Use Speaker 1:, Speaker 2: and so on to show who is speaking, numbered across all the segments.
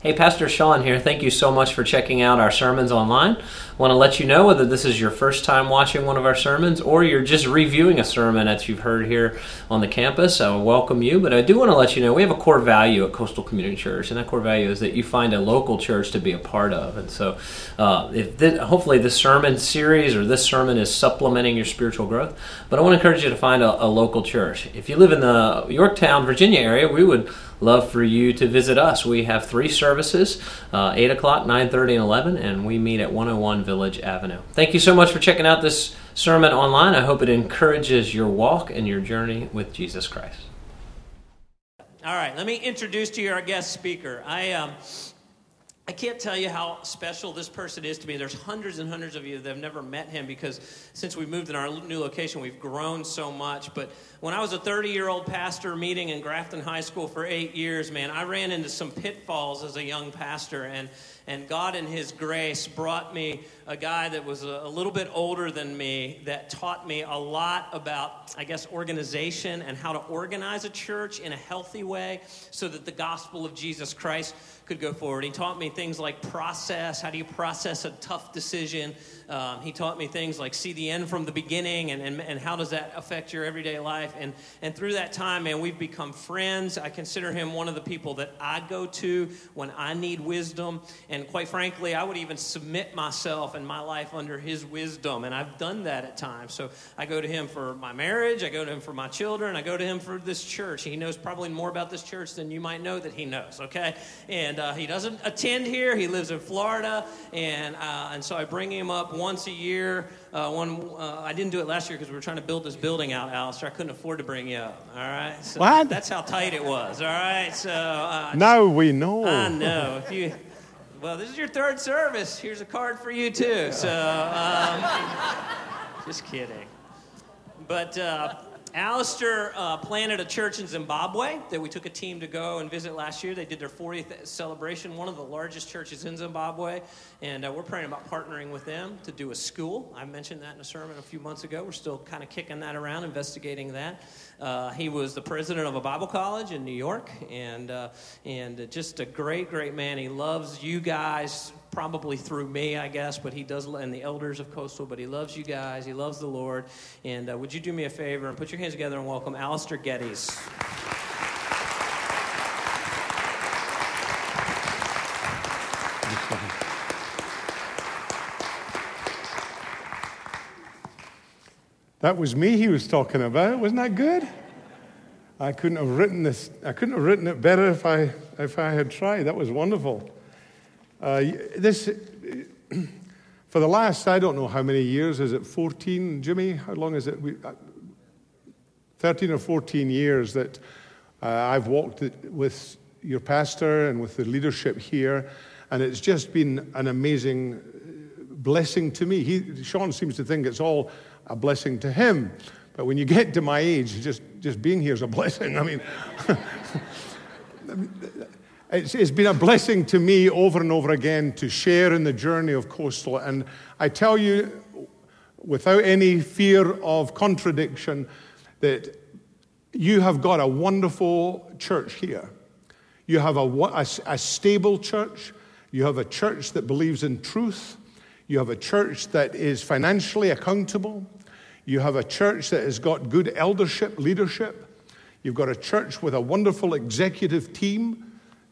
Speaker 1: Hey, Pastor Sean here. Thank you so much for checking out our sermons online. I want to let you know whether this is your first time watching one of our sermons or you're just reviewing a sermon that you've heard here on the campus. I welcome you, but I do want to let you know we have a core value at Coastal Community Church, and that core value is that you find a local church to be a part of. And so, uh, if this, hopefully, this sermon series or this sermon is supplementing your spiritual growth, but I want to encourage you to find a, a local church. If you live in the Yorktown, Virginia area, we would love for you to visit us. We have three services, uh, 8 o'clock, 9.30, and 11, and we meet at 101 Village Avenue. Thank you so much for checking out this sermon online. I hope it encourages your walk and your journey with Jesus Christ.
Speaker 2: All right, let me introduce to you our guest speaker. I... Um, I can't tell you how special this person is to me. There's hundreds and hundreds of you that have never met him because since we moved in our new location, we've grown so much. But when I was a 30 year old pastor meeting in Grafton High School for eight years, man, I ran into some pitfalls as a young pastor. And and God, in His grace, brought me a guy that was a, a, little bit older than me that taught me a lot about, I guess, organization and how to organize a church in a healthy way so that the gospel of Jesus Christ could go forward. He taught me things like process how do you process a tough decision? Um, he taught me things like see the end from the beginning and, and, and how does that affect your everyday life. And, and through that time, man, we've become friends. I consider him one of the people that I go to when I need wisdom. And quite frankly, I would even submit myself and my life under his wisdom. And I've done that at times. So I go to him for my marriage, I go to him for my children, I go to him for this church. He knows probably more about this church than you might know that he knows, okay? And uh, he doesn't attend here, he lives in Florida. And, uh, and so I bring him up once a year. Uh, one, uh, I didn't do it last year because we were trying to build this building out, Alistair. I couldn't afford to bring you up. All right.
Speaker 3: So what?
Speaker 2: That's how tight it was. All right. So uh,
Speaker 3: now we know.
Speaker 2: I know. If you, well, this is your third service. Here's a card for you too. So, um, just kidding. But uh, Alistair uh, planted a church in Zimbabwe that we took a team to go and visit last year. They did their 40th celebration, one of the largest churches in Zimbabwe, and uh, we're praying about partnering with them to do a school. I mentioned that in a sermon a few months ago. We're still kind of kicking that around, investigating that. Uh, he was the president of a Bible college in New York, and uh, and just a great, great man. He loves you guys, probably through me, I guess, but he does, and the elders of Coastal. But he loves you guys. He loves the Lord. And uh, would you do me a favor and put your hands together and welcome Alistair Geddes.
Speaker 3: That was me he was talking about. Wasn't that good? I couldn't have written this. I couldn't have written it better if I if I had tried. That was wonderful. Uh, this for the last I don't know how many years is it 14 Jimmy how long is it we, uh, 13 or 14 years that uh, I've walked with your pastor and with the leadership here and it's just been an amazing blessing to me he, Sean seems to think it's all a blessing to him. But when you get to my age, just, just being here is a blessing. I mean, it's, it's been a blessing to me over and over again to share in the journey of Coastal. And I tell you, without any fear of contradiction, that you have got a wonderful church here. You have a, a, a stable church. You have a church that believes in truth. You have a church that is financially accountable. You have a church that has got good eldership, leadership. You've got a church with a wonderful executive team,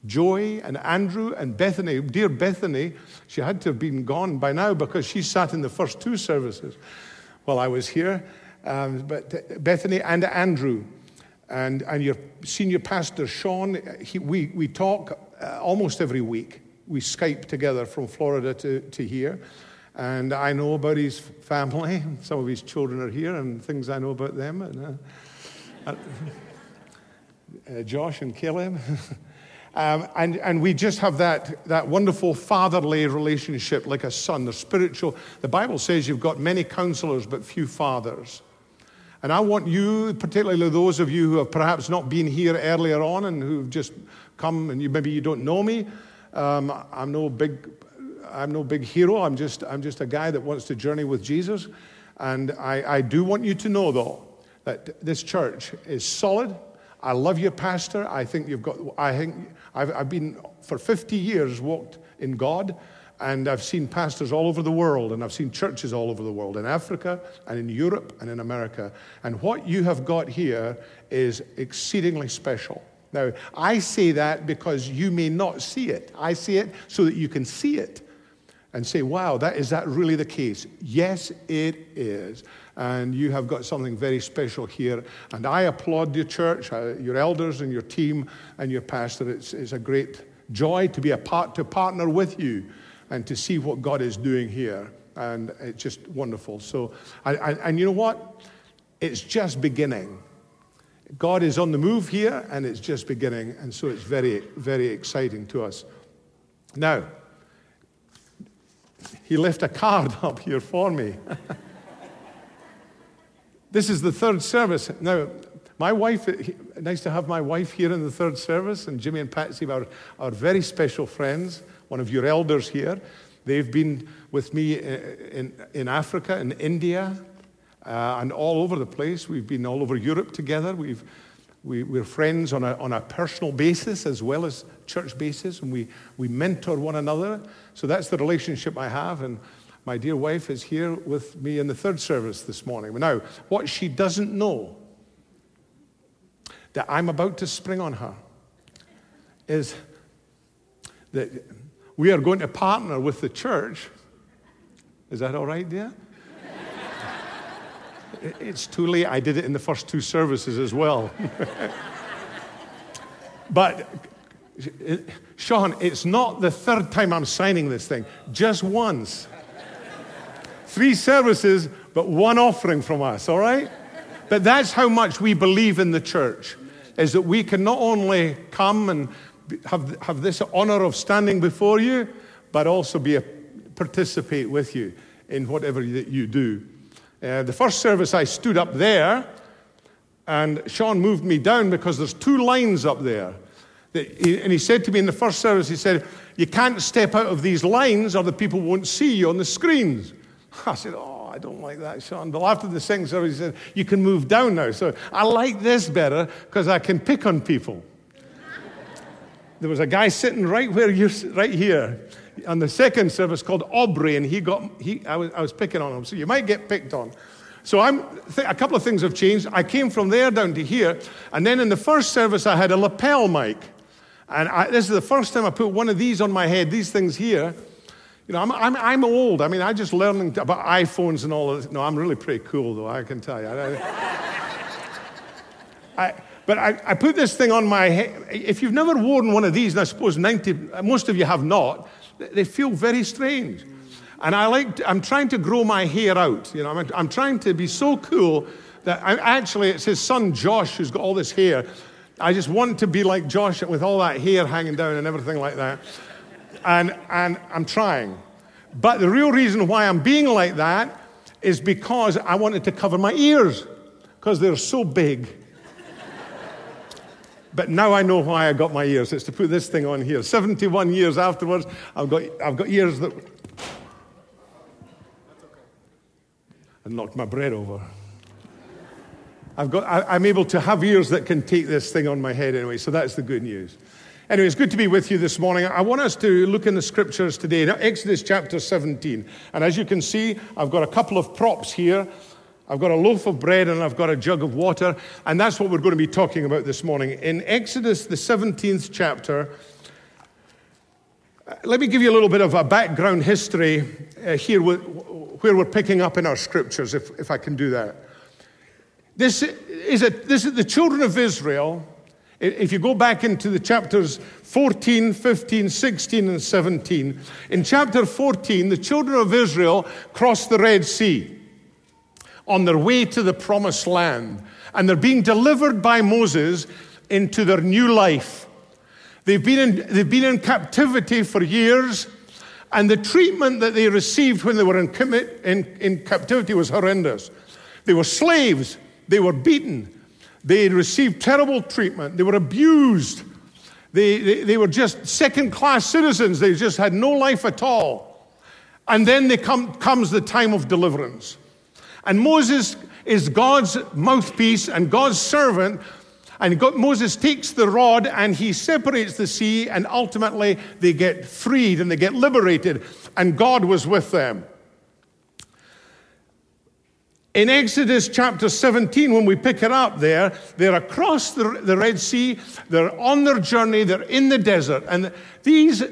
Speaker 3: Joy and Andrew and Bethany. Dear Bethany, she had to have been gone by now because she sat in the first two services while I was here. Um, but Bethany and Andrew and, and your senior pastor, Sean, he, we, we talk uh, almost every week. We Skype together from Florida to, to here. And I know about his family. Some of his children are here, and things I know about them. And, uh, uh, Josh and Caleb. um, and, and we just have that, that wonderful fatherly relationship, like a son, the spiritual. The Bible says you've got many counselors, but few fathers. And I want you, particularly those of you who have perhaps not been here earlier on and who've just come and you, maybe you don't know me. Um, I'm no big I'm no big hero. I'm just, I'm just a guy that wants to journey with Jesus. And I, I do want you to know, though, that this church is solid. I love you, Pastor. I think you've got, I think I've, I've been for 50 years walked in God, and I've seen pastors all over the world, and I've seen churches all over the world, in Africa and in Europe and in America. And what you have got here is exceedingly special. Now, I say that because you may not see it. I see it so that you can see it and say, wow, that, is that really the case? Yes, it is. And you have got something very special here. And I applaud your church, uh, your elders, and your team, and your pastor. It's, it's a great joy to be a part, to partner with you and to see what God is doing here. And it's just wonderful. So, and, and you know what? It's just beginning. God is on the move here, and it's just beginning. And so it's very, very exciting to us. Now, he left a card up here for me. this is the third service. Now, my wife, nice to have my wife here in the third service, and Jimmy and Patsy are, are very special friends, one of your elders here. They've been with me in, in Africa, in India, uh, and all over the place. We've been all over Europe together. We've, we, we're friends on a, on a personal basis as well as church basis, and we, we mentor one another. So that's the relationship I have. And my dear wife is here with me in the third service this morning. Now, what she doesn't know that I'm about to spring on her is that we are going to partner with the church. Is that all right, dear? it's too late. I did it in the first two services as well. but Sean, it's not the third time I'm signing this thing, just once. Three services, but one offering from us, all right? But that's how much we believe in the church, is that we can not only come and have, have this honor of standing before you, but also be a, participate with you in whatever that you do. Uh, the first service, I stood up there, and Sean moved me down because there's two lines up there. And he said to me in the first service, he said, You can't step out of these lines or the people won't see you on the screens. I said, Oh, I don't like that, Sean. But after the second service, he said, You can move down now. So I like this better because I can pick on people. there was a guy sitting right where you're, right here on the second service called Aubrey, and he got, he, I, was, I was picking on him. So you might get picked on. So I'm, a couple of things have changed. I came from there down to here, and then in the first service, I had a lapel mic. And I, this is the first time I put one of these on my head, these things here. You know, I'm, I'm, I'm old. I mean, I just learning about iPhones and all of this. No, I'm really pretty cool, though, I can tell you. I, but I, I, put this thing on my head. If you've never worn one of these, and I suppose 90, most of you have not, they feel very strange. And I like, to, I'm trying to grow my hair out. You know, I'm, I'm trying to be so cool that I, actually it's his son Josh who's got all this hair. I just want to be like Josh with all that hair hanging down and everything like that. And, and I'm trying. But the real reason why I'm being like that is because I wanted to cover my ears because they're so big. But now I know why I got my ears. It's to put this thing on here. 71 years afterwards, I've got, I've got ears that. I knocked my bread over. I've got, I, am able to have ears that can take this thing on my head anyway, so that's the good news. Anyway, it's good to be with you this morning. I want us to look in the scriptures today, Exodus chapter 17. And as you can see, I've got a couple of props here. I've got a loaf of bread and I've got a jug of water, and that's what we're going to be talking about this morning. In Exodus, the 17th chapter, uh, let me give you a little bit of a background history uh, here where we're picking up in our scriptures, if, if I can do that. This is, a, this is the children of Israel. If you go back into the chapters 14, 15, 16, and 17, in chapter 14, the children of Israel crossed the Red Sea on their way to the promised land. And they're being delivered by Moses into their new life. They've been in, they've been in captivity for years, and the treatment that they received when they were in, in, in captivity was horrendous. They were slaves, they were beaten, they received terrible treatment, they were abused, they, they, they were just second class citizens, they just had no life at all. And then they come, comes the time of deliverance. And Moses is God's mouthpiece and God's servant. And God, Moses takes the rod and he separates the sea, and ultimately they get freed and they get liberated, and God was with them. In Exodus chapter 17, when we pick it up there, they're across the, the Red Sea, they're on their journey, they're in the desert, and these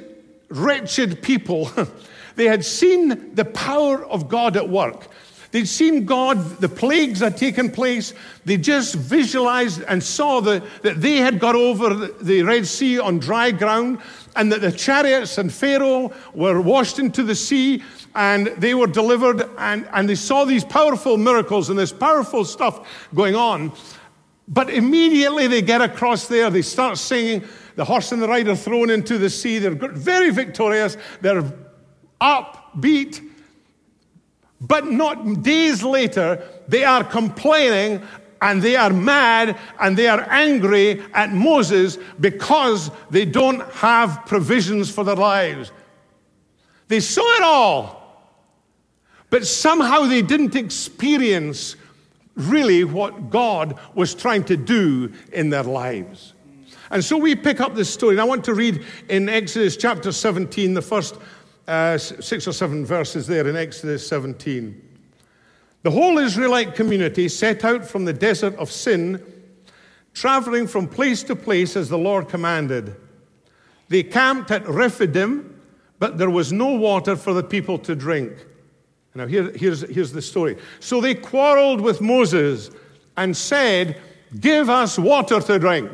Speaker 3: wretched people, they had seen the power of God at work. They'd seen God, the plagues had taken place. They just visualized and saw the, that they had got over the, the Red Sea on dry ground and that the chariots and Pharaoh were washed into the sea and they were delivered. And, and they saw these powerful miracles and this powerful stuff going on. But immediately they get across there, they start singing. The horse and the rider thrown into the sea. They're very victorious. They're upbeat but not days later, they are complaining and they are mad and they are angry at Moses because they don't have provisions for their lives. They saw it all, but somehow they didn't experience really what God was trying to do in their lives. And so we pick up this story, and I want to read in Exodus chapter 17, the first uh, six or seven verses there in Exodus 17. The whole Israelite community set out from the desert of Sin, traveling from place to place as the Lord commanded. They camped at Rephidim, but there was no water for the people to drink. Now, here, here's, here's the story. So they quarreled with Moses and said, Give us water to drink.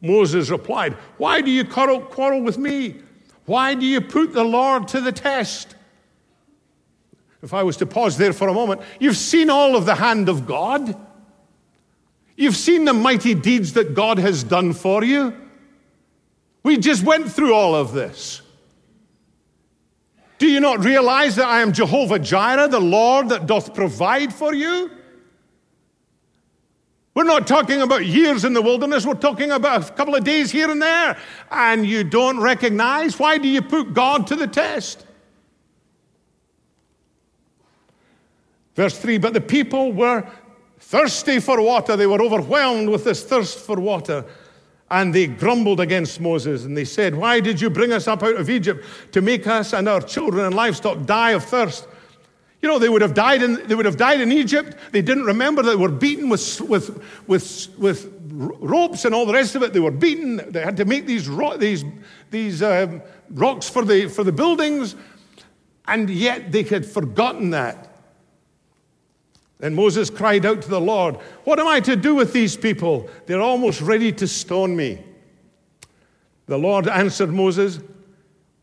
Speaker 3: Moses replied, Why do you quarrel, quarrel with me? Why do you put the Lord to the test? If I was to pause there for a moment, you've seen all of the hand of God. You've seen the mighty deeds that God has done for you. We just went through all of this. Do you not realize that I am Jehovah Jireh, the Lord that doth provide for you? We're not talking about years in the wilderness. We're talking about a couple of days here and there. And you don't recognize? Why do you put God to the test? Verse 3 But the people were thirsty for water. They were overwhelmed with this thirst for water. And they grumbled against Moses and they said, Why did you bring us up out of Egypt to make us and our children and livestock die of thirst? You know, they would have died in, they would have died in Egypt. They didn't remember they were beaten with, with, with, with ropes and all the rest of it. They were beaten. They had to make these, ro- these, these um, rocks for the, for the buildings. And yet they had forgotten that. Then Moses cried out to the Lord, What am I to do with these people? They're almost ready to stone me. The Lord answered Moses,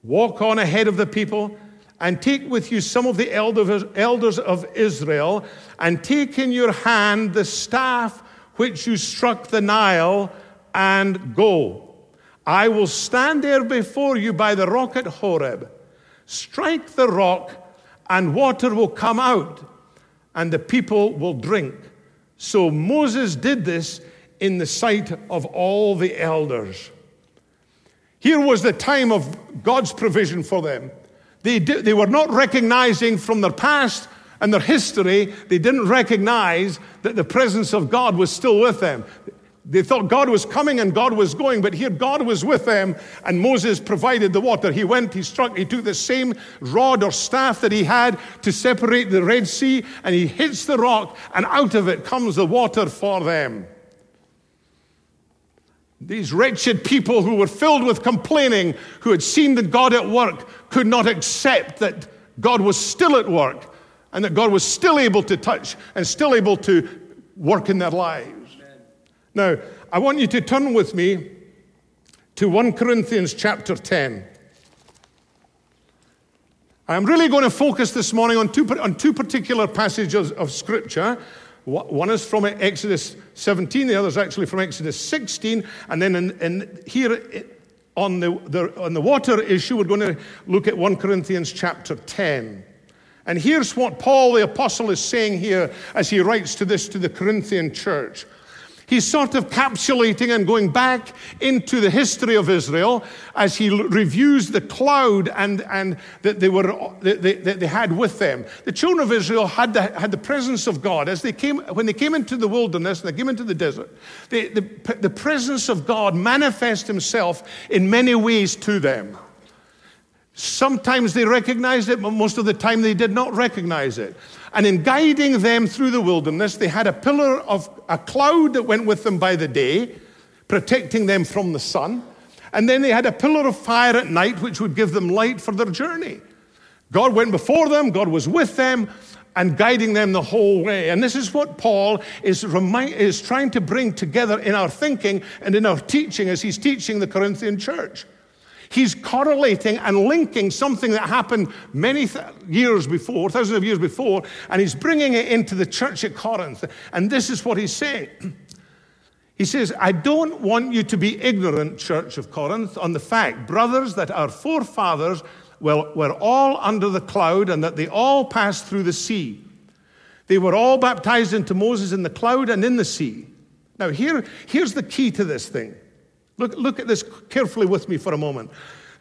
Speaker 3: Walk on ahead of the people and take with you some of the elders of Israel, and take in your hand the staff which you struck the Nile, and go. I will stand there before you by the rock at Horeb. Strike the rock, and water will come out, and the people will drink. So Moses did this in the sight of all the elders. Here was the time of God's provision for them. They, did, they were not recognizing from their past and their history, they didn't recognize that the presence of God was still with them. They thought God was coming and God was going, but here God was with them, and Moses provided the water. He went, he struck, he took the same rod or staff that he had to separate the Red Sea, and he hits the rock, and out of it comes the water for them. These wretched people who were filled with complaining, who had seen that God at work, could not accept that God was still at work and that God was still able to touch and still able to work in their lives. Now, I want you to turn with me to 1 Corinthians chapter 10. I'm really going to focus this morning on two, on two particular passages of Scripture. One is from Exodus 17, the other is actually from Exodus 16. And then in, in here on the, the, on the water issue, we're going to look at 1 Corinthians chapter 10. And here's what Paul the apostle is saying here as he writes to this to the Corinthian church. He's sort of capsulating and going back into the history of Israel as he reviews the cloud and, and that they, were, that they, that they had with them. The children of Israel had the, had the presence of God. As they came, when they came into the wilderness and they came into the desert, they, the, the presence of God manifests himself in many ways to them. Sometimes they recognized it, but most of the time they did not recognize it. And in guiding them through the wilderness, they had a pillar of a cloud that went with them by the day, protecting them from the sun. And then they had a pillar of fire at night, which would give them light for their journey. God went before them, God was with them, and guiding them the whole way. And this is what Paul is, remind, is trying to bring together in our thinking and in our teaching as he's teaching the Corinthian church. He's correlating and linking something that happened many th- years before, thousands of years before, and he's bringing it into the church at Corinth. And this is what he's saying. He says, I don't want you to be ignorant, Church of Corinth, on the fact, brothers, that our forefathers well, were all under the cloud and that they all passed through the sea. They were all baptized into Moses in the cloud and in the sea. Now, here, here's the key to this thing. Look, look at this carefully with me for a moment.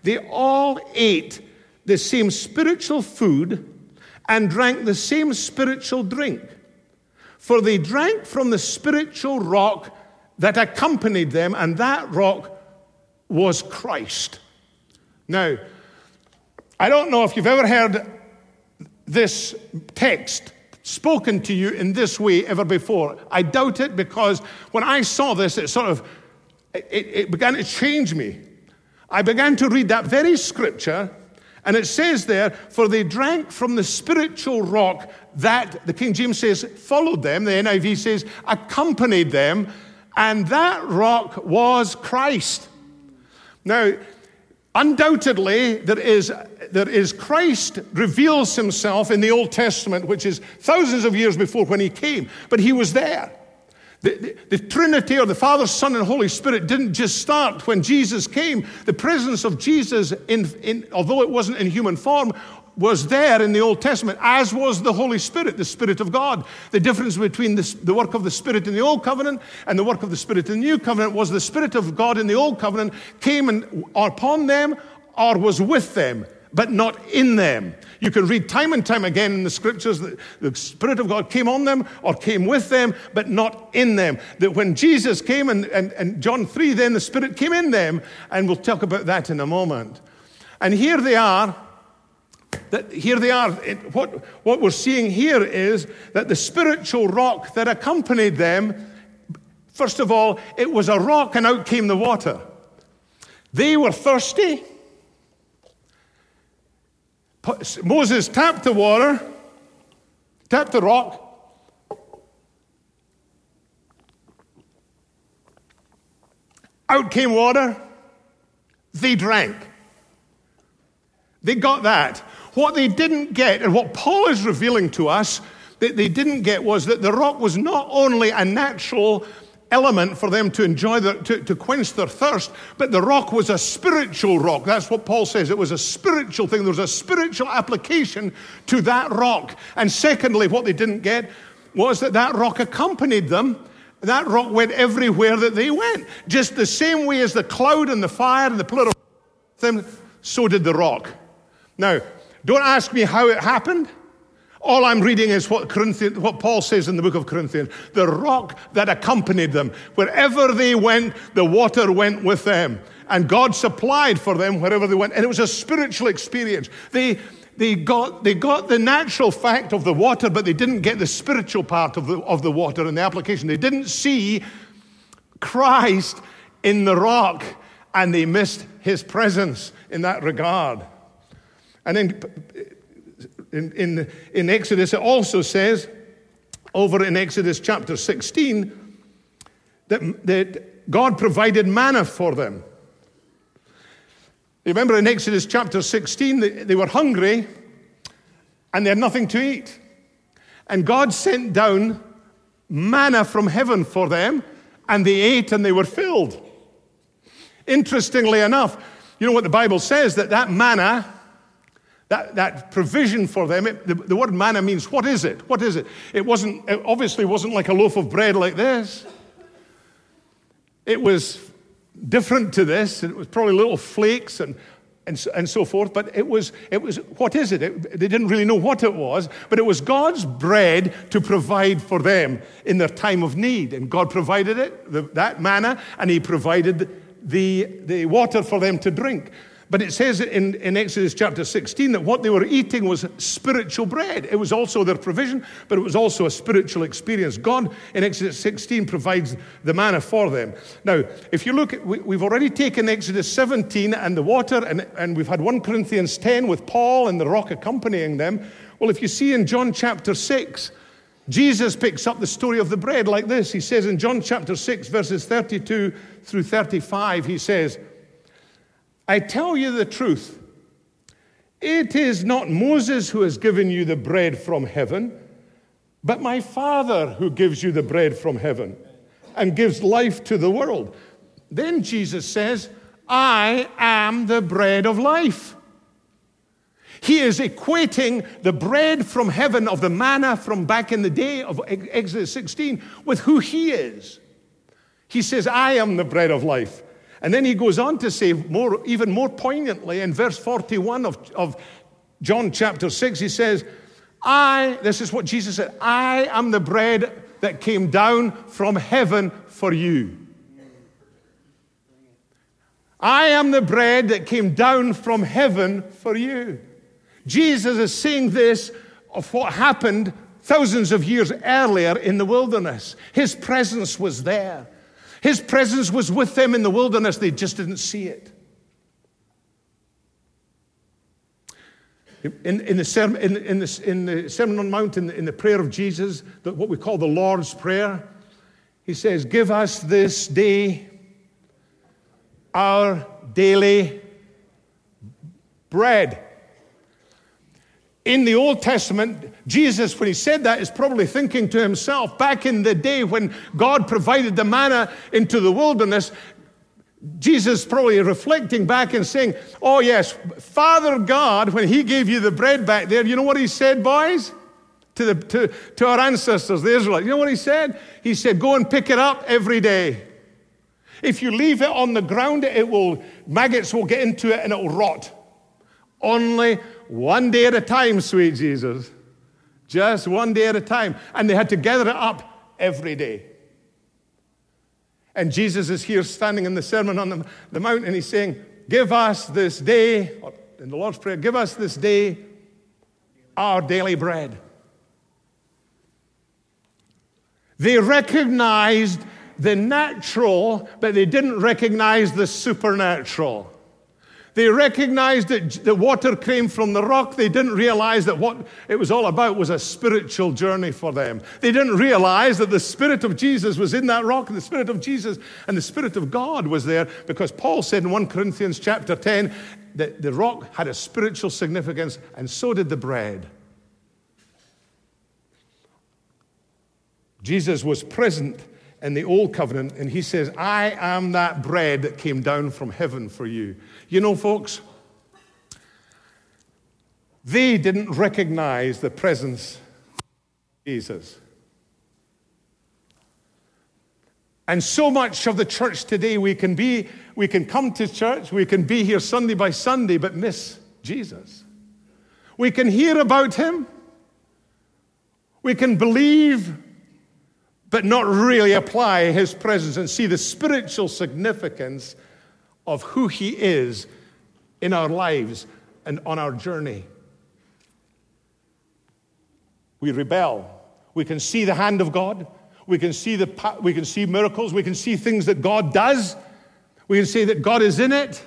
Speaker 3: They all ate the same spiritual food and drank the same spiritual drink. For they drank from the spiritual rock that accompanied them, and that rock was Christ. Now, I don't know if you've ever heard this text spoken to you in this way ever before. I doubt it because when I saw this, it sort of it, it began to change me. I began to read that very scripture, and it says there, For they drank from the spiritual rock that, the King James says, followed them, the NIV says, accompanied them, and that rock was Christ. Now, undoubtedly, there is, there is Christ reveals himself in the Old Testament, which is thousands of years before when he came, but he was there. The, the, the, Trinity or the Father, Son, and Holy Spirit didn't just start when Jesus came. The presence of Jesus, in, in, although it wasn't in human form, was there in the Old Testament, as was the Holy Spirit, the Spirit of God. The difference between the, the work of the Spirit in the Old Covenant and the work of the Spirit in the New Covenant was the Spirit of God in the Old Covenant came and, upon them or was with them but not in them. You can read time and time again in the scriptures that the Spirit of God came on them or came with them, but not in them. That when Jesus came, and, and, and John 3, then the Spirit came in them, and we'll talk about that in a moment. And here they are. That here they are. It, what, what we're seeing here is that the spiritual rock that accompanied them, first of all, it was a rock and out came the water. They were thirsty. Moses tapped the water, tapped the rock. Out came water. They drank. They got that. What they didn't get, and what Paul is revealing to us that they didn't get, was that the rock was not only a natural element for them to enjoy, the, to, to quench their thirst, but the rock was a spiritual rock. That's what Paul says. It was a spiritual thing. There was a spiritual application to that rock. And secondly, what they didn't get was that that rock accompanied them. That rock went everywhere that they went. Just the same way as the cloud and the fire and the pillar of them, so did the rock. Now, don't ask me how it happened. All I'm reading is what, what Paul says in the book of Corinthians the rock that accompanied them. Wherever they went, the water went with them. And God supplied for them wherever they went. And it was a spiritual experience. They, they, got, they got the natural fact of the water, but they didn't get the spiritual part of the, of the water in the application. They didn't see Christ in the rock, and they missed his presence in that regard. And then in, in, in Exodus, it also says, over in Exodus chapter 16, that, that God provided manna for them. You remember in Exodus chapter 16, they, they were hungry and they had nothing to eat. And God sent down manna from heaven for them, and they ate and they were filled. Interestingly enough, you know what the Bible says that that manna that, that provision for them, it, the, the, word manna means what is it? What is it? It wasn't, it obviously wasn't like a loaf of bread like this. it was different to this. and It was probably little flakes and, and, so, and so forth, but it was, it was what is it? it? They didn't really know what it was, but it was God's bread to provide for them in their time of need. And God provided it, the, that manna, and He provided the, the water for them to drink. But it says in, in Exodus chapter 16 that what they were eating was spiritual bread. It was also their provision, but it was also a spiritual experience. God in Exodus 16 provides the manna for them. Now, if you look, at, we, have already taken Exodus 17 and the water, and, and we've had 1 Corinthians 10 with Paul and the rock accompanying them. Well, if you see in John chapter 6, Jesus picks up the story of the bread like this. He says in John chapter 6, verses 32 through 35, he says, I tell you the truth. It is not Moses who has given you the bread from heaven, but my Father who gives you the bread from heaven and gives life to the world. Then Jesus says, I am the bread of life. He is equating the bread from heaven of the manna from back in the day of Exodus 16 with who he is. He says, I am the bread of life. And then he goes on to say, more, even more poignantly, in verse 41 of, of John chapter 6, he says, I, this is what Jesus said, I am the bread that came down from heaven for you. I am the bread that came down from heaven for you. Jesus is saying this of what happened thousands of years earlier in the wilderness. His presence was there. His presence was with them in the wilderness, they just didn't see it. In, in, the, sermon, in, in, the, in the Sermon on the Mount, in the, in the prayer of Jesus, the, what we call the Lord's Prayer, he says, Give us this day our daily bread. In the Old Testament, Jesus, when he said that, is probably thinking to himself back in the day when God provided the manna into the wilderness. Jesus probably reflecting back and saying, Oh, yes, Father God, when he gave you the bread back there, you know what he said, boys? To, the, to, to our ancestors, the Israelites. You know what he said? He said, Go and pick it up every day. If you leave it on the ground, it will, maggots will get into it and it will rot. Only one day at a time, sweet Jesus. Just one day at a time. And they had to gather it up every day. And Jesus is here standing in the Sermon on the, the Mount and he's saying, Give us this day, or in the Lord's Prayer, give us this day our daily bread. They recognized the natural, but they didn't recognize the supernatural. They recognized that the water came from the rock. They didn't realize that what it was all about was a spiritual journey for them. They didn't realize that the Spirit of Jesus was in that rock, and the Spirit of Jesus and the Spirit of God was there because Paul said in 1 Corinthians chapter 10 that the rock had a spiritual significance, and so did the bread. Jesus was present in the old covenant, and he says, I am that bread that came down from heaven for you. You know, folks, they didn't recognize the presence of Jesus. And so much of the church today, we can be, we can come to church, we can be here Sunday by Sunday, but miss Jesus. We can hear about him, we can believe but not really apply his presence and see the spiritual significance of who he is in our lives and on our journey. We rebel. We can see the hand of God. We can see, the, we can see miracles. We can see things that God does. We can see that God is in it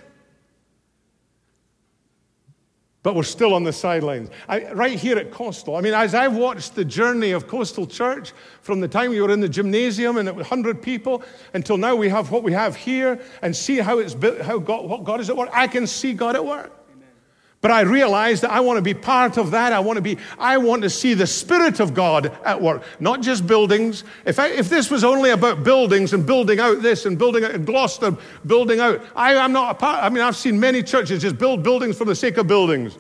Speaker 3: but we're still on the sidelines. I, right here at Coastal, I mean, as I've watched the journey of Coastal Church from the time we were in the gymnasium and it was 100 people until now we have what we have here and see how it's built, how God, what God is at work, I can see God at work. But I realize that I want to be part of that. I want to be, I want to see the Spirit of God at work, not just buildings. If, I, if this was only about buildings and building out this and building out in Gloucester, building out, I, I'm not a part, I mean, I've seen many churches just build buildings for the sake of buildings.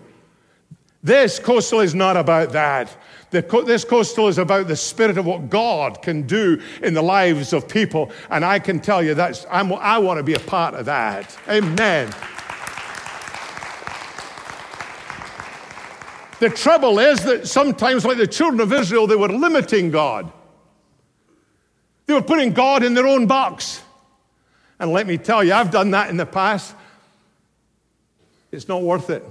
Speaker 3: This coastal is not about that. This coastal is about the spirit of what God can do in the lives of people. And I can tell you that I want to be a part of that. Amen. The trouble is that sometimes, like the children of Israel, they were limiting God. They were putting God in their own box. And let me tell you, I've done that in the past. It's not worth it.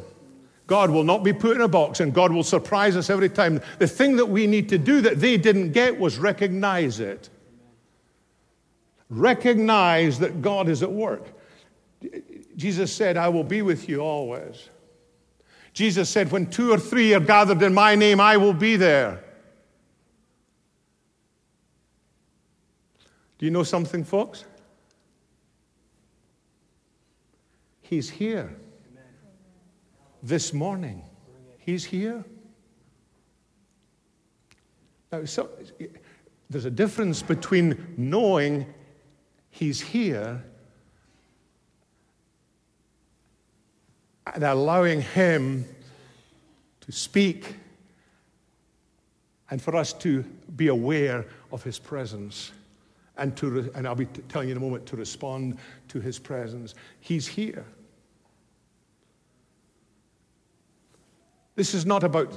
Speaker 3: God will not be put in a box, and God will surprise us every time. The thing that we need to do that they didn't get was recognize it. Recognize that God is at work. Jesus said, I will be with you always. Jesus said, When two or three are gathered in my name, I will be there. Do you know something, folks? He's here. This morning, He's here. Now, so, there's a difference between knowing He's here and allowing Him to speak and for us to be aware of His presence. And, to re- and I'll be t- telling you in a moment to respond to His presence. He's here. This is not about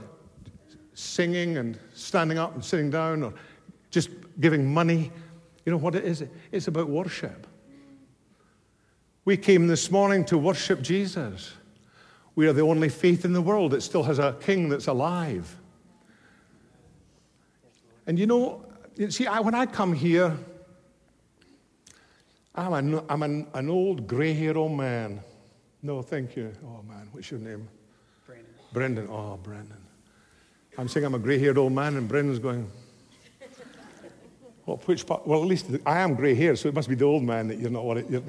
Speaker 3: singing and standing up and sitting down or just giving money. You know what it is? It's about worship. We came this morning to worship Jesus. We are the only faith in the world that still has a king that's alive. And you know, you see, I, when I come here, I'm, an, I'm an, an old gray haired old man. No, thank you. Oh, man, what's your name? Brandon. Brendan. Oh, Brendan. I'm saying I'm a gray haired old man, and Brendan's going, well, which part? Well, at least I am gray haired, so it must be the old man that you're not what it.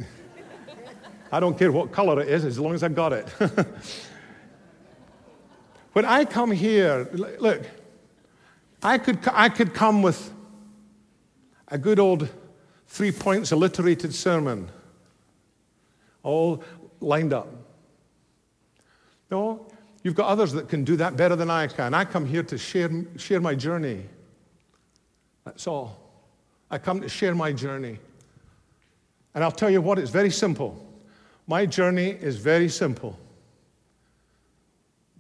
Speaker 3: I don't care what color it is as long as I got it. when I come here, look, I could, I could come with a good old three points alliterated sermon, all lined up. No, you've got others that can do that better than I can. I come here to share, share my journey. That's all. I come to share my journey. And I'll tell you what, it's very simple. My journey is very simple.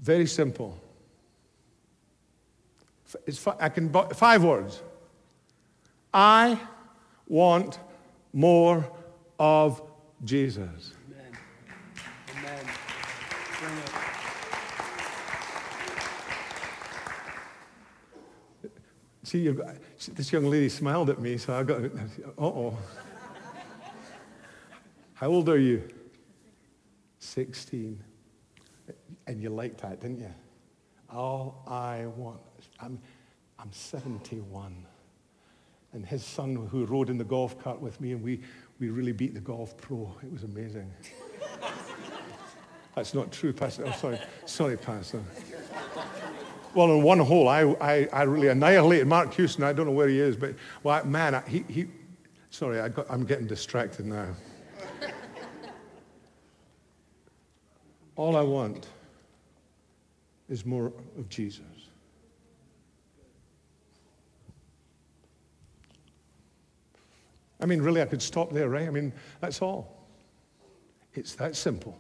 Speaker 3: Very simple. It's, I can five words. I want more of Jesus. See, this young lady smiled at me, so I got, uh oh. How old are you? 16. And you liked that, didn't you? All I want. I'm, I'm 71. And his son, who rode in the golf cart with me, and we, we really beat the golf pro. It was amazing. That's not true, Pastor. Oh, sorry. Sorry, Pastor. Well, in one hole, I, I, I really annihilated Mark Houston. I don't know where he is, but, well, man, I, he, he, sorry, I got, I'm getting distracted now. All I want is more of Jesus. I mean, really, I could stop there, right? I mean, that's all. It's that simple.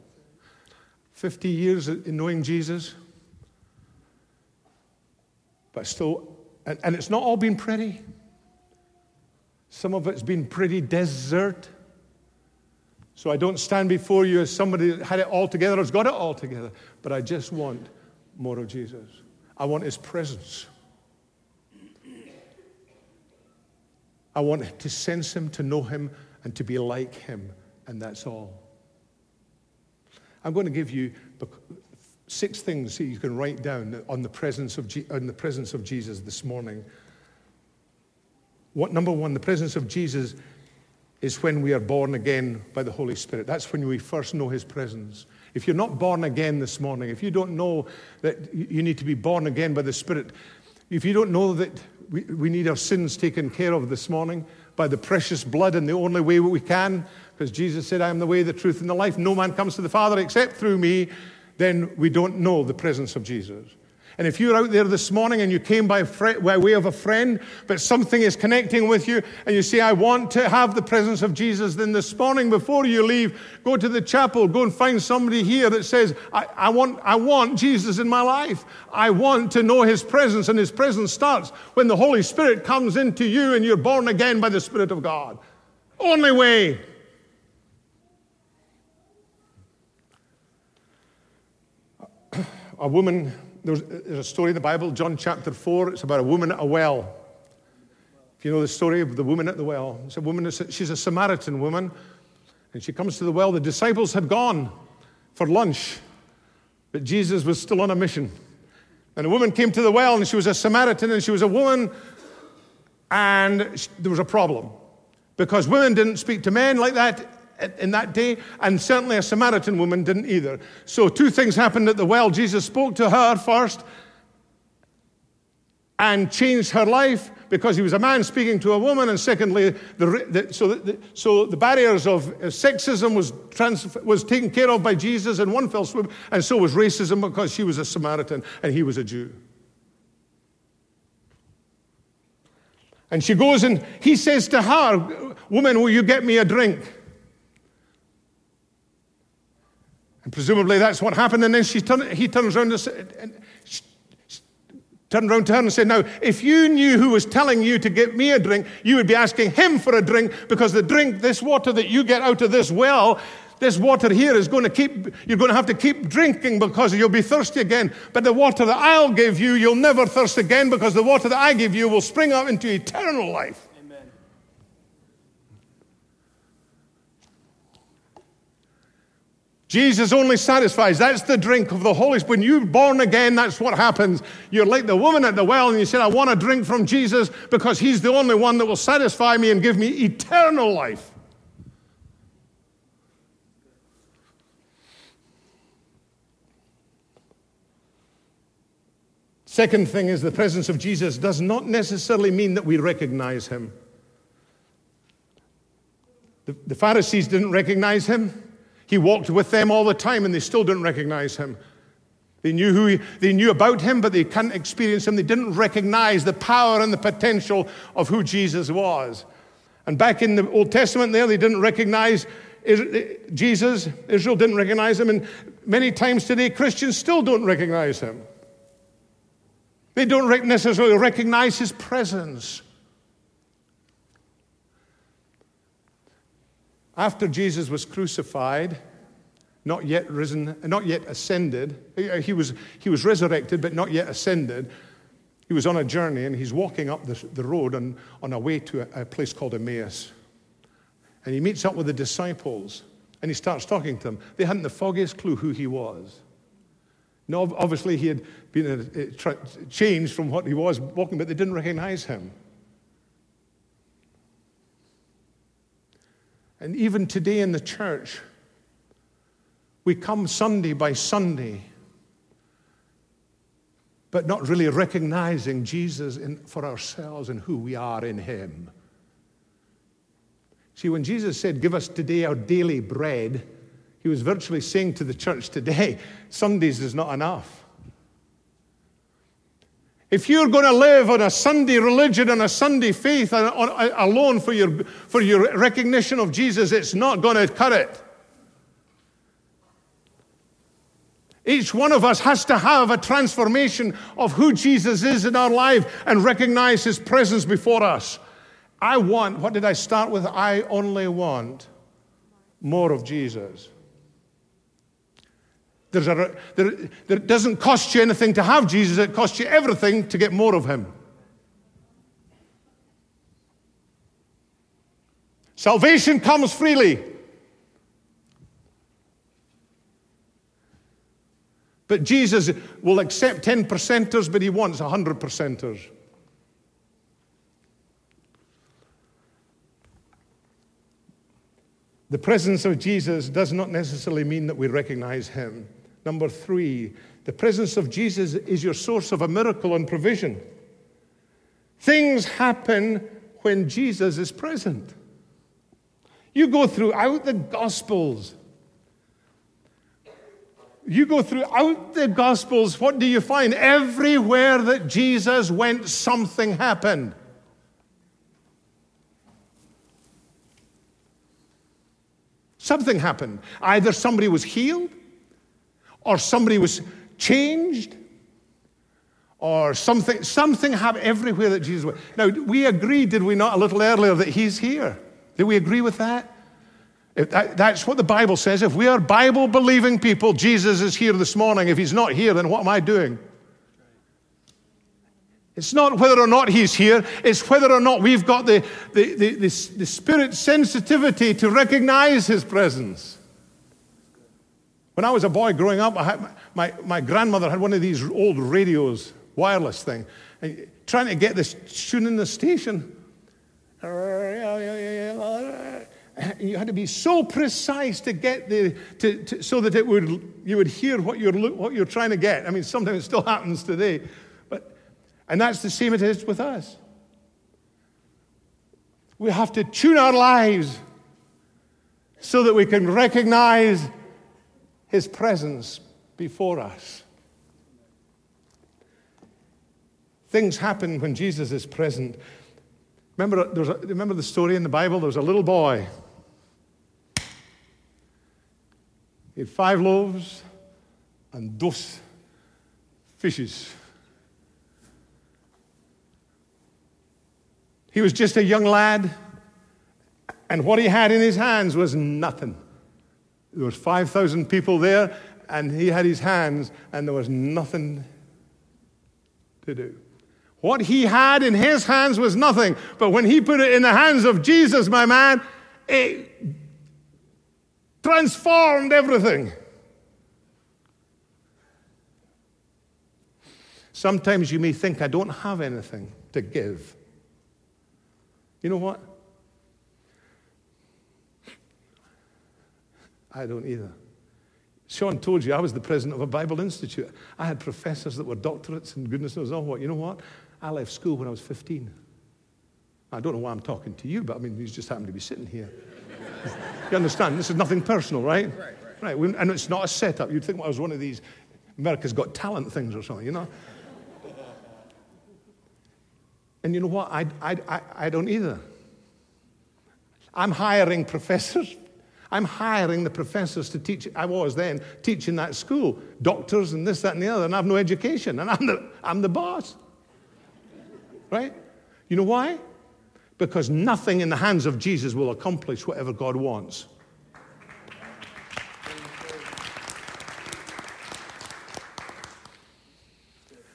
Speaker 3: 50 years in knowing Jesus, but still, and, and it's not all been pretty. Some of it's been pretty desert. So I don't stand before you as somebody that had it all together has got it all together, but I just want more of Jesus. I want his presence. I want to sense him, to know him, and to be like him, and that's all. I'm going to give you six things that you can write down on the presence of, on the presence of Jesus this morning. What, number one, the presence of Jesus is when we are born again by the Holy Spirit. That's when we first know His presence. If you're not born again this morning, if you don't know that you need to be born again by the Spirit, if you don't know that we, we need our sins taken care of this morning by the precious blood and the only way we can, because Jesus said, I am the way, the truth, and the life. No man comes to the Father except through me. then we don't know the presence of Jesus. And if you're out there this morning and you came by, by, way of a friend, but something is connecting with you, and you say, I want to have the presence of Jesus, then this morning before you leave, go to the chapel, go and find somebody here that says, I, I want, I want Jesus in my life. I want to know his presence, and his presence starts when the Holy Spirit comes into you and you're born again by the Spirit of God. Only way. A woman there's, there's a story in the Bible, John chapter 4. It's about a woman at a well. If you know the story of the woman at the well, it's a woman, she's a Samaritan woman, and she comes to the well. The disciples had gone for lunch, but Jesus was still on a mission. And a woman came to the well, and she was a Samaritan, and she was a woman, and she, there was a problem because women didn't speak to men like that in that day, and certainly a Samaritan woman didn't either. So, two things happened at the well. Jesus spoke to her first and changed her life because he was a man speaking to a woman, and secondly, the, the, so, the, so the barriers of uh, sexism was, trans, was taken care of by Jesus in one fell swoop, and so was racism because she was a Samaritan and he was a Jew. And she goes and he says to her, Woman, will you get me a drink? And presumably that's what happened. And then she turn, he turns around and, turned around to her and said, Now, if you knew who was telling you to get me a drink, you would be asking him for a drink because the drink, this water that you get out of this well, this water here is going to keep, you're going to have to keep drinking because you'll be thirsty again. But the water that I'll give you, you'll never thirst again because the water that I give you will spring up into eternal life. Jesus only satisfies. That's the drink of the Holy Spirit. When you're born again, that's what happens. You're like the woman at the well, and you said, I want a drink from Jesus because he's the only one that will satisfy me and give me eternal life. Second thing is the presence of Jesus does not necessarily mean that we recognize him. The, the Pharisees didn't recognize him. He walked with them all the time and they still didn't recognize him. They knew who he, they knew about him, but they couldn't experience him. They didn't recognize the power and the potential of who Jesus was. And back in the Old Testament, there they didn't recognize uh, Jesus. Israel didn't recognize him, and many times today Christians still don't recognize him. They don't necessarily recognize his presence. After Jesus was crucified, not yet risen, not yet ascended, uh, he was, he was resurrected, but not yet ascended. He was on a journey and he's walking up the, the road on, on a way to a, a place called Emmaus. And he meets up with the disciples and he starts talking to them. They hadn't the foggiest clue who he was. No, obviously, he had been uh, tra- changed from what he was walking, but they didn't recognize him. And even today in the church, we come Sunday by Sunday, but not really recognizing Jesus in, for ourselves and who we are in Him. See, when Jesus said, Give us today our daily bread, he was virtually saying to the church today, Sundays is not enough. If you're going to live on a Sunday religion and a Sunday faith uh, alone for your, for your recognition of Jesus, it's not going to cut it. Each one of us has to have a transformation of who Jesus is in our life and recognize his presence before us. I want, what did I start with? I only want more of Jesus. A, there, there, it doesn't cost you anything to have Jesus, it costs you everything to get more of him. Salvation comes freely. But Jesus will accept 10 percenters, but he wants 100 percenters. The presence of Jesus does not necessarily mean that we recognize him. Number three, the presence of Jesus is your source of a miracle and provision. Things happen when Jesus is present. You go throughout the Gospels. You go throughout the Gospels, what do you find? Everywhere that Jesus went, something happened. Something happened. Either somebody was healed, or somebody was changed, or something, something happened everywhere that Jesus went. Now, we agreed, did we not, a little earlier, that He's here? Did we agree with that? That, that's what the Bible says. If we are Bible believing people, Jesus is here this morning. If he's not here, then what am I doing? It's not whether or not he's here, it's whether or not we've got the, the, the, the, the spirit sensitivity to recognize his presence. When I was a boy growing up, had, my, my grandmother had one of these old radios, wireless thing, and trying to get this tune in the station you had to be so precise to get the, to, to, so that it would, you would hear what you're, what you're trying to get. I mean, sometimes it still happens today. But, and that's the same it is with us. We have to tune our lives so that we can recognize his presence before us. Things happen when Jesus is present. Remember, a, remember the story in the Bible? There was a little boy He had five loaves and dos fishes. He was just a young lad, and what he had in his hands was nothing. There was 5,000 people there, and he had his hands, and there was nothing to do. What he had in his hands was nothing, but when he put it in the hands of Jesus, my man, it transformed everything. Sometimes you may think, I don't have anything to give. You know what? I don't either. Sean told you I was the president of a Bible Institute. I had professors that were doctorates and goodness knows all what. You know what? I left school when I was 15. I don't know why I'm talking to you, but I mean, you just happen to be sitting here. you understand? This is nothing personal, right? Right, right. right. And it's not a setup. You'd think well, I was one of these America's Got Talent things or something, you know? And you know what? I, I, I, I don't either. I'm hiring professors. I'm hiring the professors to teach. I was then teaching that school, doctors and this, that, and the other, and I have no education, and I'm the, I'm the boss. Right? You know why? because nothing in the hands of Jesus will accomplish whatever God wants.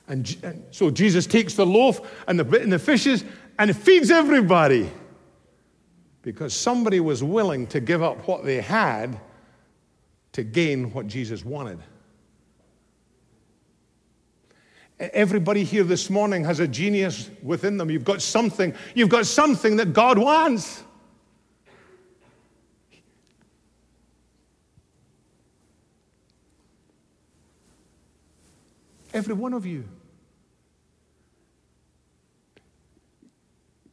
Speaker 3: And, so Jesus takes the loaf and the, and the fishes and feeds everybody because somebody was willing to give up what they had to gain what Jesus wanted. Everybody here this morning has a genius within them. You've got something, you've got something that God wants. Every one of you.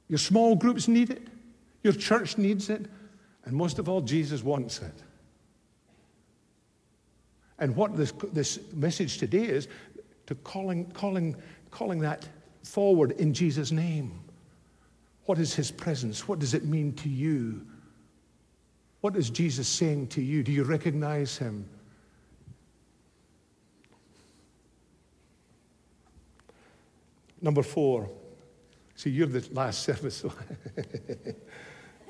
Speaker 3: Your small groups need it, your church needs it, and most of all, Jesus wants it. And what this, this message today is to calling, calling, calling that forward in Jesus' name. What is his presence? What does it mean to you? What is Jesus saying to you? Do you recognize him? Number four. See, you're the last service.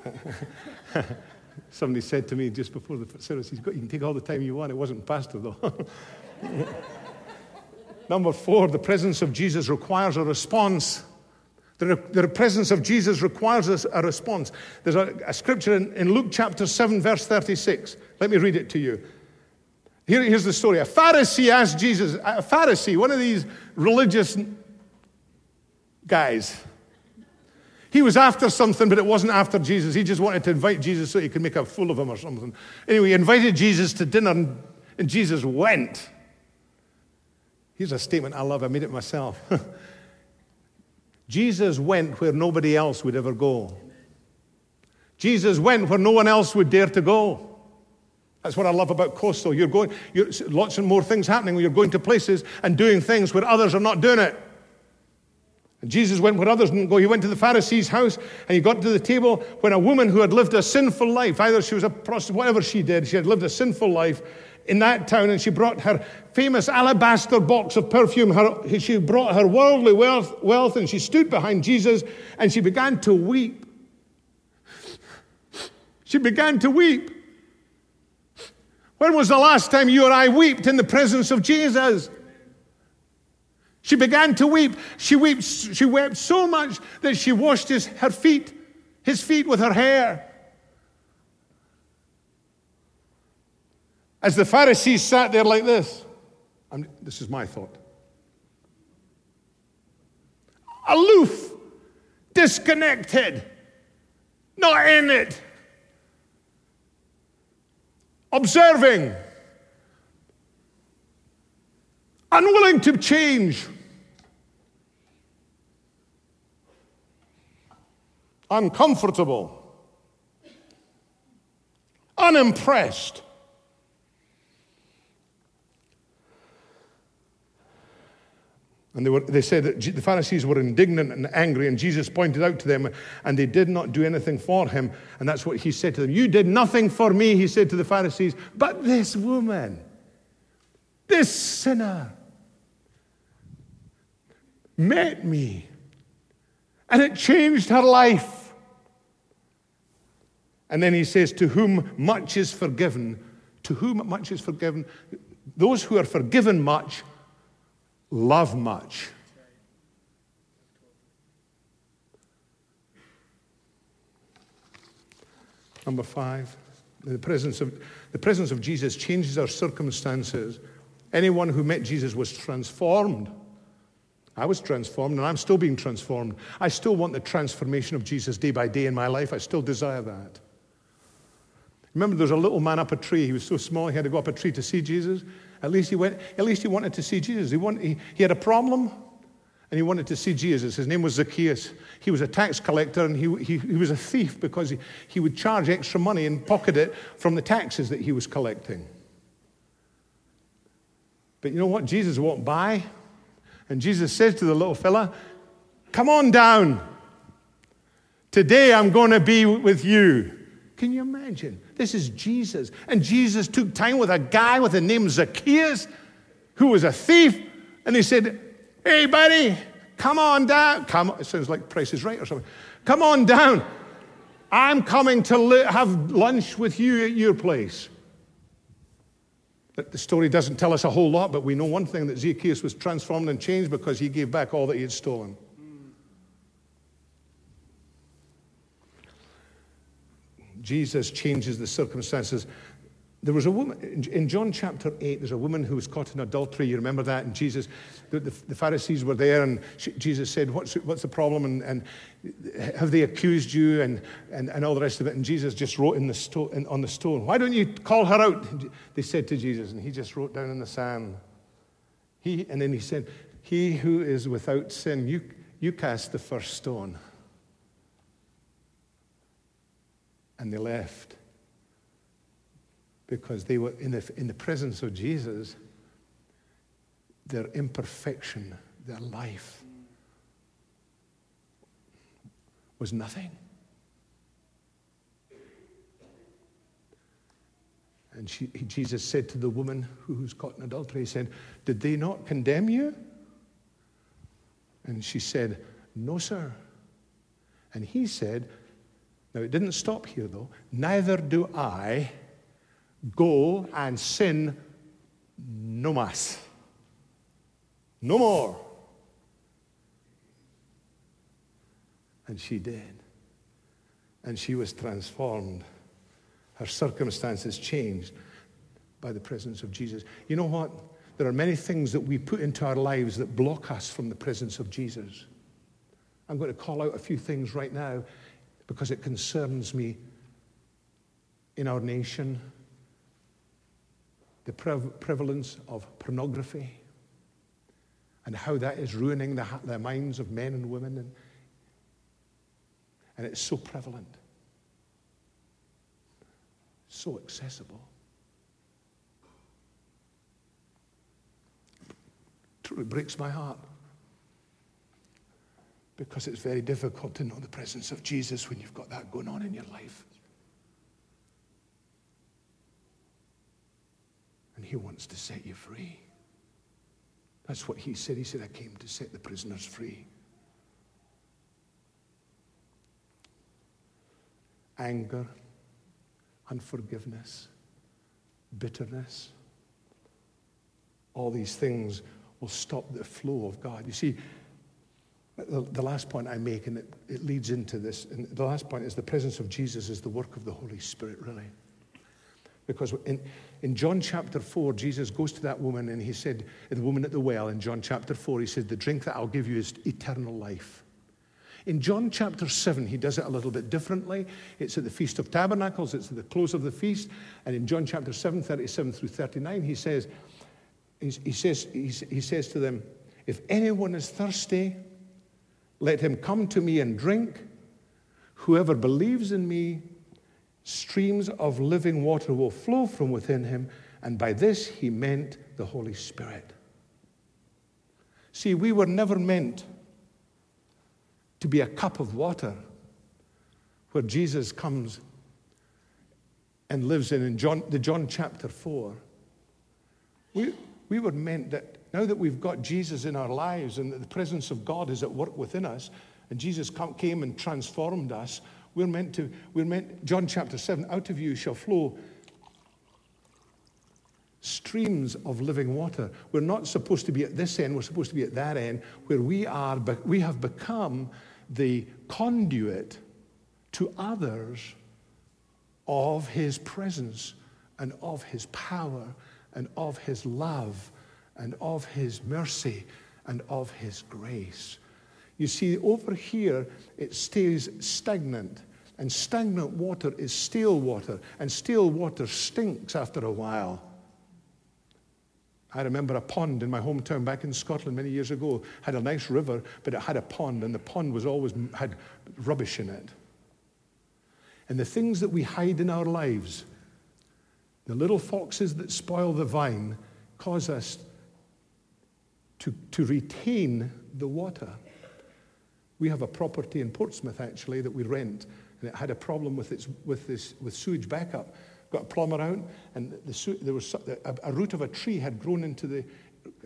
Speaker 3: Somebody said to me just before the service, you can take all the time you want. It wasn't pastor, though. Number four, the presence of Jesus requires a response. The, the presence of Jesus requires a, response. There's a, a scripture in, in, Luke chapter 7, verse 36. Let me read it to you. Here, here's the story. A Pharisee asked Jesus, a Pharisee, one of these religious guys, he was after something, but it wasn't after Jesus. He just wanted to invite Jesus so he could make a fool of him or something. Anyway, he invited Jesus to dinner, and, Jesus went. Here's a statement I love, I made it myself. Jesus went where nobody else would ever go. Jesus went where no one else would dare to go. That's what I love about Coastal. You're going, you're, lots and more things happening you're going to places and doing things where others are not doing it. And Jesus went where others didn't go. He went to the Pharisee's house and he got to the table when a woman who had lived a sinful life, either she was a prostitute, whatever she did, she had lived a sinful life in that town and she brought her famous alabaster box of perfume. Her, she brought her worldly wealth, wealth and she stood behind Jesus and she began to weep. She began to weep. When was the last time you or I wept in the presence of Jesus? She began to weep. She wept, she wept so much that she washed his, her feet, his feet with her hair. As the Pharisees sat there like this, I'm, this is my thought. Aloof, disconnected, not in it, observing, unwilling to change. uncomfortable, unimpressed. And they, were, they said that the Pharisees were indignant and angry, and Jesus pointed out to them, and they did not do anything for him. And that's what he said to them. You did nothing for me, he said to the Pharisees, but this woman, this sinner, met me, and it changed her life. And then he says, To whom much is forgiven, to whom much is forgiven, those who are forgiven much love much. Number five, the presence of, the presence of Jesus changes our circumstances. Anyone who met Jesus was transformed. I was transformed and I'm still being transformed. I still want the transformation of Jesus day by day in my life. I still desire that. Remember, there was a little man up a tree. He was so small, he had to go up a tree to see Jesus. At least he, went, at least he wanted to see Jesus. He, wanted, he, he had a problem, and he wanted to see Jesus. His name was Zacchaeus. He was a tax collector, and he, he, he was a thief because he, he would charge extra money and pocket it from the taxes that he was collecting. But you know what? Jesus walked by, and Jesus says to the little fella, Come on down. Today I'm going to be with you. Can you imagine? This is Jesus. And Jesus took time with a guy with the name Zacchaeus, who was a thief, and he said, Hey, buddy, come on down. Come, it sounds like Price is Right or something. Come on down. I'm coming to li- have lunch with you at your place. But the story doesn't tell us a whole lot, but we know one thing that Zacchaeus was transformed and changed because he gave back all that he had stolen. Jesus changes the circumstances. There was a woman, in John chapter 8, there's a woman who was caught in adultery. You remember that? And Jesus, the, the, the Pharisees were there, and she, Jesus said, what's, what's the problem? And, and, have they accused you? And, and, and all the rest of it. And Jesus just wrote in the sto- in, on the stone, Why don't you call her out? They said to Jesus, and he just wrote down in the sand. He, and then he said, He who is without sin, you, you cast the first stone. and they left because they were in the, in the presence of Jesus, their imperfection, their life was nothing. And she, Jesus said to the woman who was caught in adultery, He said, Did they not condemn you? And she said, No, sir. And he said, now, it didn't stop here, though. Neither do I go and sin no mas. No more. And she did. And she was transformed. Her circumstances changed by the presence of Jesus. You know what? There are many things that we put into our lives that block us from the presence of Jesus. I'm going to call out a few things right now because it concerns me in our nation the prevalence of pornography and how that is ruining the, the minds of men and women. And, and it's so prevalent, so accessible. Truly breaks my heart because it's very difficult to know the presence of Jesus when you've got that going on in your life. And He wants to set you free. That's what He said. He said, I came to set the prisoners free. Anger, unforgiveness, bitterness, all these things will stop the flow of God. You see, the, last point I make, and it, it leads into this, and the last point is the presence of Jesus is the work of the Holy Spirit, really. Because in, in John chapter 4, Jesus goes to that woman and he said, the woman at the well in John chapter 4, he said, The drink that I'll give you is eternal life. In John chapter 7, he does it a little bit differently. It's at the Feast of Tabernacles, it's at the close of the feast. And in John chapter 7, 37 through 39, he says, he says, he says to them, If anyone is thirsty, let him come to me and drink. Whoever believes in me, streams of living water will flow from within him. And by this he meant the Holy Spirit. See, we were never meant to be a cup of water where Jesus comes and lives in, in John, the John chapter 4. We, we were meant that now that we've got Jesus in our lives and that the presence of God is at work within us, and Jesus come, came and transformed us, we're meant to, we're meant, John chapter 7, out of you shall flow streams of living water. We're not supposed to be at this end, we're supposed to be at that end, where we are, but we have become the conduit to others of his presence and of his power and of his love and of his mercy and of his grace. You see, over here, it stays stagnant. And stagnant water is stale water, and stale water stinks after a while. I remember a pond in my hometown back in Scotland many years ago had a nice river, but it had a pond, and the pond was always had rubbish in it. And the things that we hide in our lives the little foxes that spoil the vine cause us to, to retain the water. We have a property in Portsmouth actually that we rent, and it had a problem with, its, with, this, with sewage backup. Got a plumber out, and the, there was a, a root of a tree had grown into the,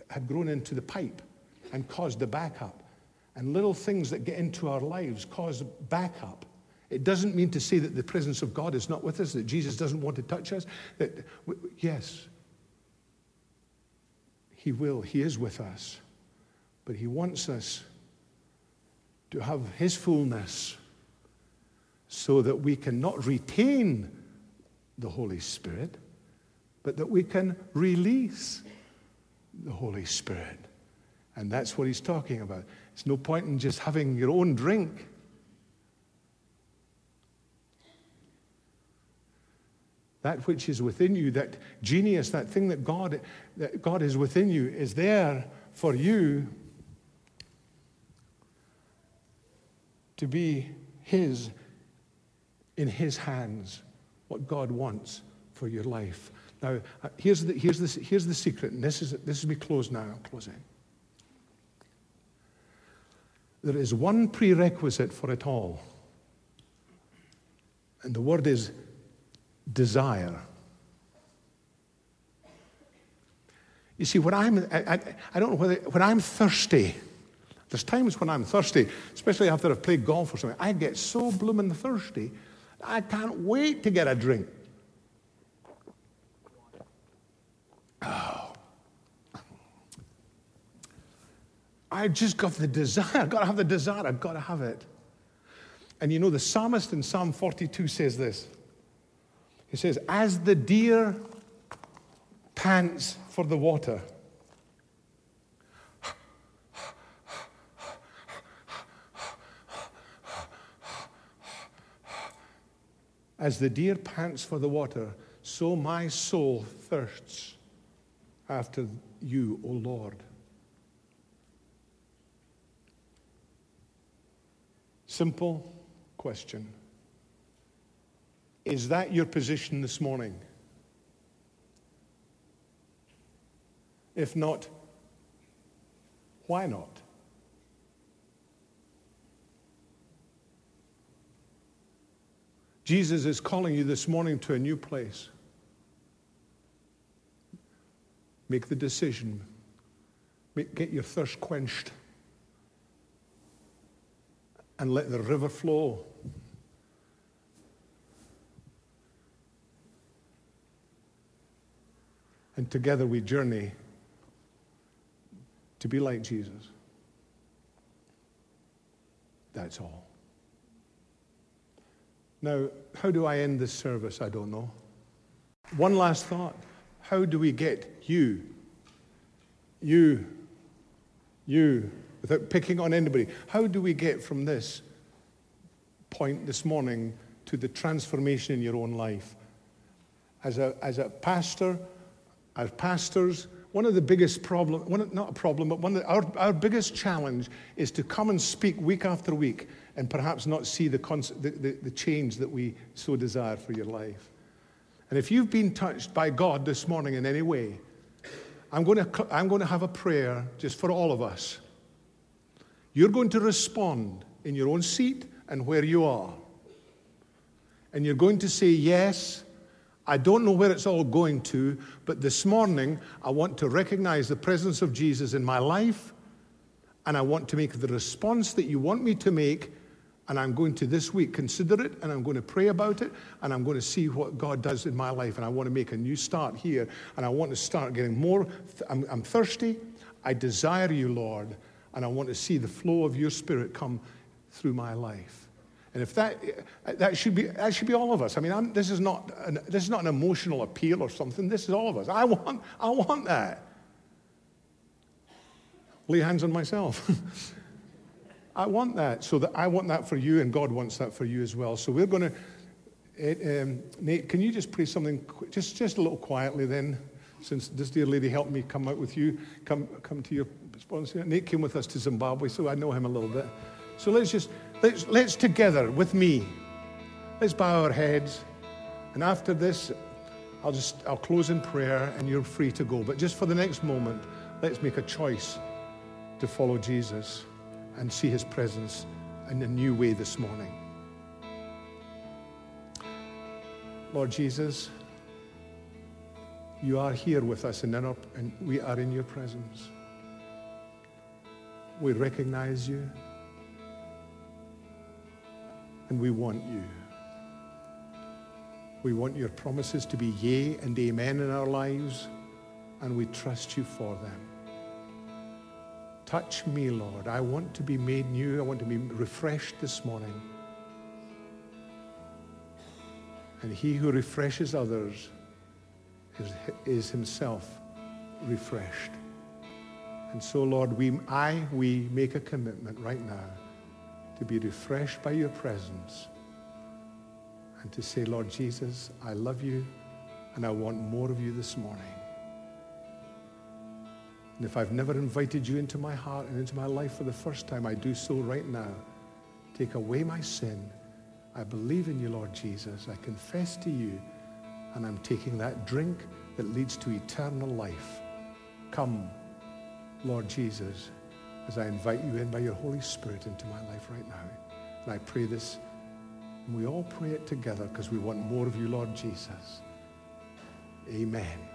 Speaker 3: had grown into the pipe and caused the backup. And little things that get into our lives cause backup. It doesn't mean to say that the presence of God is not with us, that Jesus doesn't want to touch us. That, yes, He will. He is with us. But He wants us to have His fullness so that we can not retain the Holy Spirit, but that we can release the Holy Spirit. And that's what He's talking about. It's no point in just having your own drink that which is within you, that genius, that thing that God, that God is within you, is there for you to be His, in His hands, what God wants for your life. Now, uh, here's the, here's the, here's the secret, and this is, this is me close now, I'm closing. There is one prerequisite for it all, and the word is desire. You see, when I'm, I, I, I, don't know whether, when I'm thirsty, there's times when I'm thirsty, especially after I've played golf or something, I get so blooming thirsty, I can't wait to get a drink. Oh. I just got the desire. I've got to have the desire. I've got to have it. And you know, the psalmist in Psalm 42 says this he says, As the deer pants for the water, As the deer pants for the water, so my soul thirsts after you, O Lord. Simple question. Is that your position this morning? If not, Why not? Jesus is calling you this morning to a new place. Make the decision. Make, get your thirst quenched. And let the river flow. And together we journey to be like Jesus. That's all. Now, how do I end this service? I don't know. One last thought. How do we get you, you, you, without picking on anybody, how do we get from this point this morning to the transformation in your own life? As a, as a pastor, as pastors, one of the biggest problems, not a problem, but one of the, our, our biggest challenge is to come and speak week after week and perhaps not see the, the, the, the change that we so desire for your life. And if you've been touched by God this morning in any way, I'm going, to, I'm going to have a prayer just for all of us. You're going to respond in your own seat and where you are. And you're going to say, Yes, I don't know where it's all going to, but this morning I want to recognize the presence of Jesus in my life, and I want to make the response that you want me to make. And I'm going to this week consider it, and I'm going to pray about it, and I'm going to see what God does in my life. And I want to make a new start here, and I want to start getting more. I'm, I'm thirsty. I desire you, Lord, and I want to see the flow of your spirit come through my life. And if that, that should be, that should be all of us. I mean, I'm, this, is not an, this is not an emotional appeal or something. This is all of us. I want, I want that. Lay hands on myself. I want that. So that I want that for you, and God wants that for you as well. So we're going to, um, Nate, can you just pray something, just, just a little quietly then, since this dear lady helped me come out with you, come, come to your sponsor. Nate came with us to Zimbabwe, so I know him a little bit. So let's just, let's, let's together with me, let's bow our heads. And after this, I'll just, I'll close in prayer and you're free to go. But just for the next moment, let's make a choice to follow Jesus and see his presence in a new way this morning. Lord Jesus, you are here with us and, our, and we are in your presence. We recognize you and we want you. We want your promises to be yea and amen in our lives, and we trust you for them. Touch me, Lord. I want to be made new. I want to be refreshed this morning. And he who refreshes others is, is himself refreshed. And so, Lord, we, I, we make a commitment right now to be refreshed by your presence and to say, Lord Jesus, I love you and I want more of you this morning. And if I've never invited you into my heart and into my life for the first time, I do so right now. Take away my sin. I believe in you, Lord Jesus. I confess to you, and I'm taking that drink that leads to eternal life. Come, Lord Jesus as I invite you in by your Holy Spirit into my life right now. And I pray this, and we all pray it together because we want more of you, Lord Jesus. Amen.